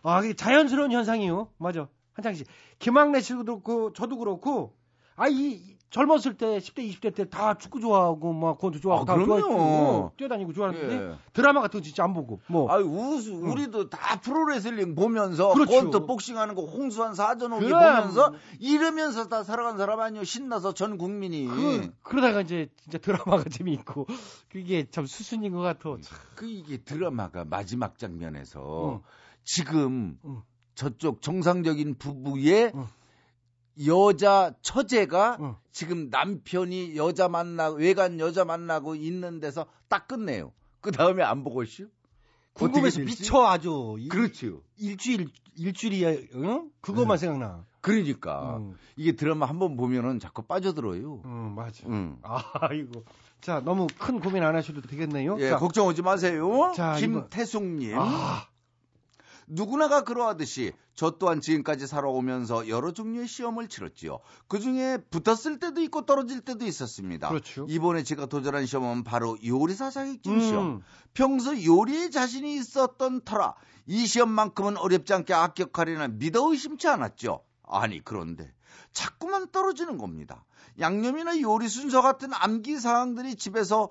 아, 그게 자연스러운 현상이요. 맞아. 한창 씨. 김학래 씨도 그렇고 저도 그렇고 아, 이 젊었을 때 10대 20대 때 다 축구 좋아하고 막 권투 좋아하고 아, 다. 좋아했고 뛰어다니고 좋아하는데 예. 드라마 같은 거 진짜 안 보고 뭐 아유, 우수, 우리도 다 프로레슬링 보면서 그렇죠. 권투 복싱하는 거 홍수환 사전오기 그래. 보면서 이러면서 다 살아간 사람 아니요 신나서 전 국민이 그, 그러다가 이제 진짜 드라마가 재미있고 그게 참 수순인 것 같아. 참. 그 이게 드라마가 마지막 장면에서 어. 지금 저쪽 정상적인 부부의 여자 처제가 지금 남편이 여자 만나 외간 여자 만나고 있는 데서 딱 끝내요. 그 다음에 안 보고 있슈? 궁금해서? 미쳐 아주. 이- 그렇죠. 일주일 일주일이 응? 그것만 생각나. 그러니까 이게 드라마 한 번 보면은 자꾸 빠져들어요. 음, 맞아. 음. 아이고. 자, 너무 큰 고민 안 하셔도 되겠네요. 예, 자, 걱정하지 마세요. 자, 이거- 김태숙님. 아. 누구나가 그러하듯이 저 또한 지금까지 살아오면서 여러 종류의 시험을 치렀지요. 그 중에 붙었을 때도 있고 떨어질 때도 있었습니다. 그렇죠. 이번에 제가 도전한 시험은 바로 요리사 자격증 음. 시험. 평소 요리에 자신이 있었던 터라 이 시험만큼은 어렵지 않게 합격하리라 믿어 의심치 않았죠. 아니 그런데 자꾸만 떨어지는 겁니다. 양념이나 요리 순서 같은 암기 사항들이 집에서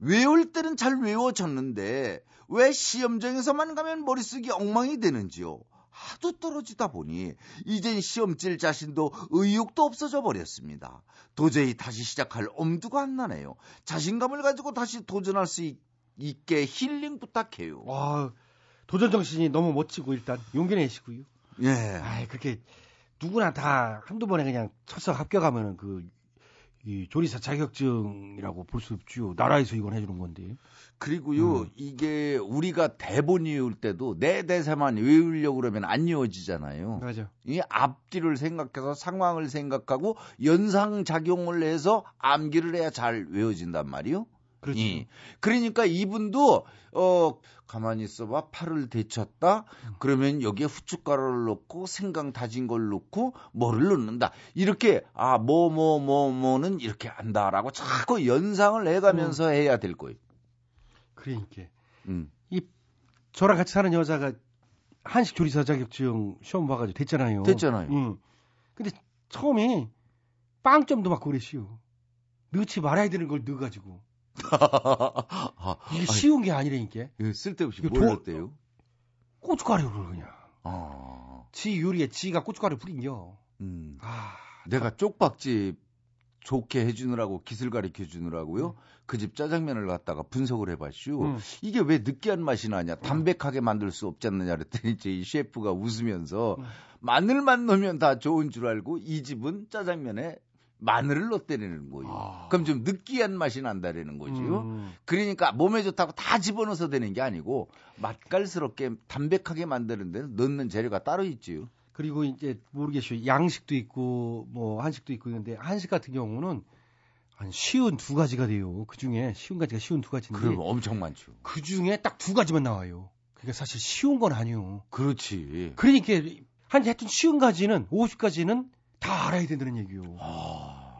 외울 때는 잘 외워졌는데 왜 시험장에서만 가면 머릿속이 엉망이 되는지요. 하도 떨어지다 보니 이젠 시험 칠 자신도 의욕도 없어져 버렸습니다. 도저히 다시 시작할 엄두가 안 나네요. 자신감을 가지고 다시 도전할 수 있, 있게 힐링 부탁해요. 와, 도전 정신이 너무 멋지고 일단 용기 내시고요. 예. 아이, 그렇게 누구나 다 한두 번에 그냥 첫서 합격하면은 그, 이 조리사 자격증이라고 볼 수 없죠. 나라에서 이건 해주는 건데. 그리고요, 음. 이게 우리가 대본 외울 때도 내 대사만 외우려고 그러면 안 외워지잖아요. 맞아. 이 앞뒤를 생각해서 상황을 생각하고 연상작용을 해서 암기를 해야 잘 외워진단 말이요. 그렇죠. 이. 그러니까 이분도 어 가만히 있어봐 팔을 데쳤다 그러면 여기에 후춧가루를 넣고 생강 다진 걸 넣고 뭐를 넣는다 이렇게 아 뭐 뭐 뭐 뭐는 이렇게 한다라고 자꾸 연상을 해가면서 해야 될 거예요. 그러니까 음. 이 저랑 같이 사는 여자가 한식 조리사 자격증 시험 봐가지고 됐잖아요. 됐잖아요. 응. 근데 처음에 빵점도 맞고 그랬시요. 넣지 말아야 되는 걸 넣어가지고 이게 쉬운 게 아니라니까. 이거 쓸데없이 이거 뭘 도- 넣었대요? 고춧가루를 그냥. 아, 지 요리에 지가 고춧가루 뿌린겨. 음. 아, 내가 쪽박집 좋게 해주느라고 기술 가르쳐 주느라고요. 그집 짜장면을 갖다가 분석을 해봤슈. 음. 이게 왜 느끼한 맛이 나냐? 담백하게 만들 수 없지 않느냐? 그랬더니 이제 이 셰프가 웃으면서 음. 마늘만 넣으면 다 좋은 줄 알고 이 집은 짜장면에 마늘을 넣었다는 거예요. 그럼 좀 느끼한 맛이 난다라는 거지요. 음. 그러니까 몸에 좋다고 다 집어넣어서 되는 게 아니고 맛깔스럽게 담백하게 만드는 데는 넣는 재료가 따로 있지요. 그리고 이제 모르겠어요. 양식도 있고 뭐 한식도 있고 있는데 한식 같은 경우는 한 쉬운 두 가지가 돼요. 그 중에 쉬운 가지가 쉬운 두 가지인데 그럼 엄청 많죠. 그 중에 딱 두 가지만 나와요. 그러니까 사실 쉬운 건 아니에요. 그렇지. 그러니까 한 하여튼 쉬운 가지는 50가지는 다 알아야 된다는 얘기요.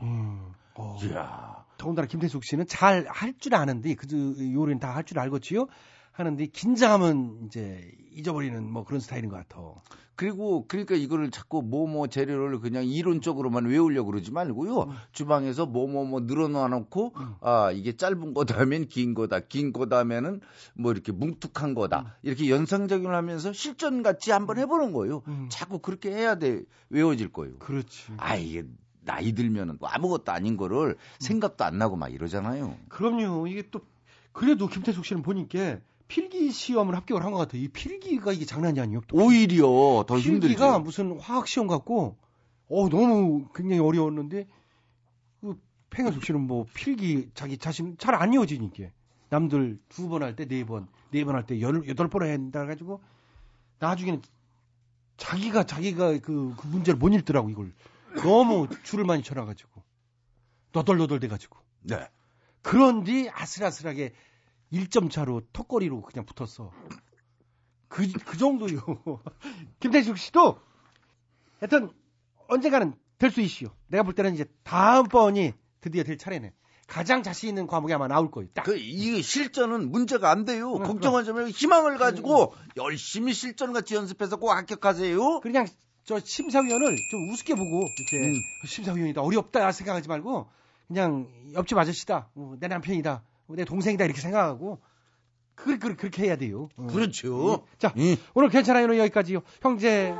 음. 어. 이야. 더군다나 김태숙 씨는 잘 할 줄 아는데 그 요리는 다 할 줄 알겠지요. 하는데 긴장하면 이제 잊어버리는 뭐 그런 스타일인 것 같아. 그리고 그러니까 이거를 자꾸 뭐뭐 재료를 그냥 이론적으로만 외우려고 그러지 말고요. 음. 주방에서 뭐뭐 뭐 늘어놔 놓고 아, 이게 짧은 거다 하면 긴 거다. 긴 거다 하면은 뭐 이렇게 뭉툭한 거다. 음. 이렇게 연상적인 하면서 실전 같이 한번 해 보는 거예요. 자꾸 그렇게 해야 돼. 외워질 거예요. 그렇지. 아, 이게 나이 들면은 또 아무것도 아닌 거를 생각도 안 나고 막 이러잖아요. 그럼요. 이게 또 그래도 김태숙 씨는 보니까 필기 시험을 합격을 한 것 같아요. 이 필기가 이게 장난이 아니에요. 또 오히려 더 필기가 힘들죠. 무슨 화학 시험 같고 어 너무 굉장히 어려웠는데 그 팽현숙 씨는 뭐 필기 자기 자신 잘 안 이어지니까 남들 두 번 할 때 네 번, 네 번 할 때 여덟 번 한다 가지고 나중에는 자기가 자기가 그, 그 문제를 못 읽더라고 이걸 너무 줄을 많이 쳐놔가지고 너덜너덜 돼가지고 네. 그런 뒤 아슬아슬하게 1점 차로 턱걸이로 그냥 붙었어. 그, 그 정도요. 김태숙 씨도 하여튼 언젠가는 될 수 있시오. 내가 볼 때는 이제 다음번이 드디어 될 차례네. 가장 자신 있는 과목이 아마 나올 거예요. 딱. 그, 이 실전은 문제가 안 돼요. 응, 걱정하지 말고 희망을 가지고 열심히 실전 같이 연습해서 꼭 합격하세요. 그냥 저 심사위원을 좀 우습게 보고 이렇게 음. 심사위원이다 어렵다 생각하지 말고 그냥 옆집 아저씨다 어, 내 남편이다 어, 내 동생이다 이렇게 생각하고 그, 그, 그렇게 해야 돼요. 어. 그렇죠. 자 오늘 괜찮아요는 여기까지요. 형제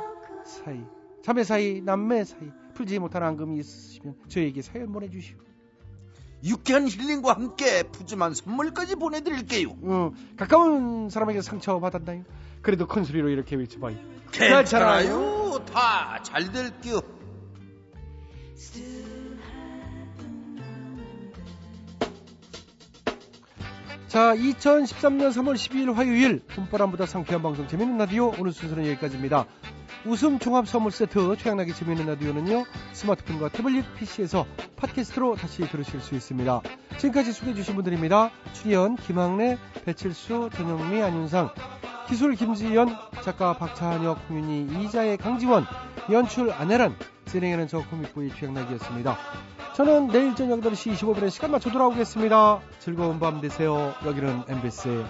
사이, 자매 사이, 남매 사이 풀지 못한 앙금이 있으시면 저에게 사연 보내주시오. 유쾌한 힐링과 함께 푸짐한 선물까지 보내드릴게요. 어, 가까운 사람에게 상처 받았나요? 그래도 큰 소리로 이렇게 외쳐봐요. 괜찮아요. 다 잘 될게요. 자, 2013년 3월 12일 화요일 봄바람보다 상쾌한 방송 재밌는 라디오 오늘 순서는 여기까지입니다. 웃음 종합 선물 세트 최양락의 재밌는 라디오는요 스마트폰과 태블릿 PC에서 팟캐스트로 다시 들으실 수 있습니다. 지금까지 소개해 주신 분들입니다. 출연 김학래, 배칠수, 전영미, 안윤상, 기술 김지연, 작가 박찬혁, 홍윤희, 이자의 강지원, 연출 안혜란, 진행하는 저 코믹보이 최양락이었습니다. 저는 내일 저녁 8시 25분에 시간 맞춰 돌아오겠습니다. 즐거운 밤 되세요. 여기는 MBC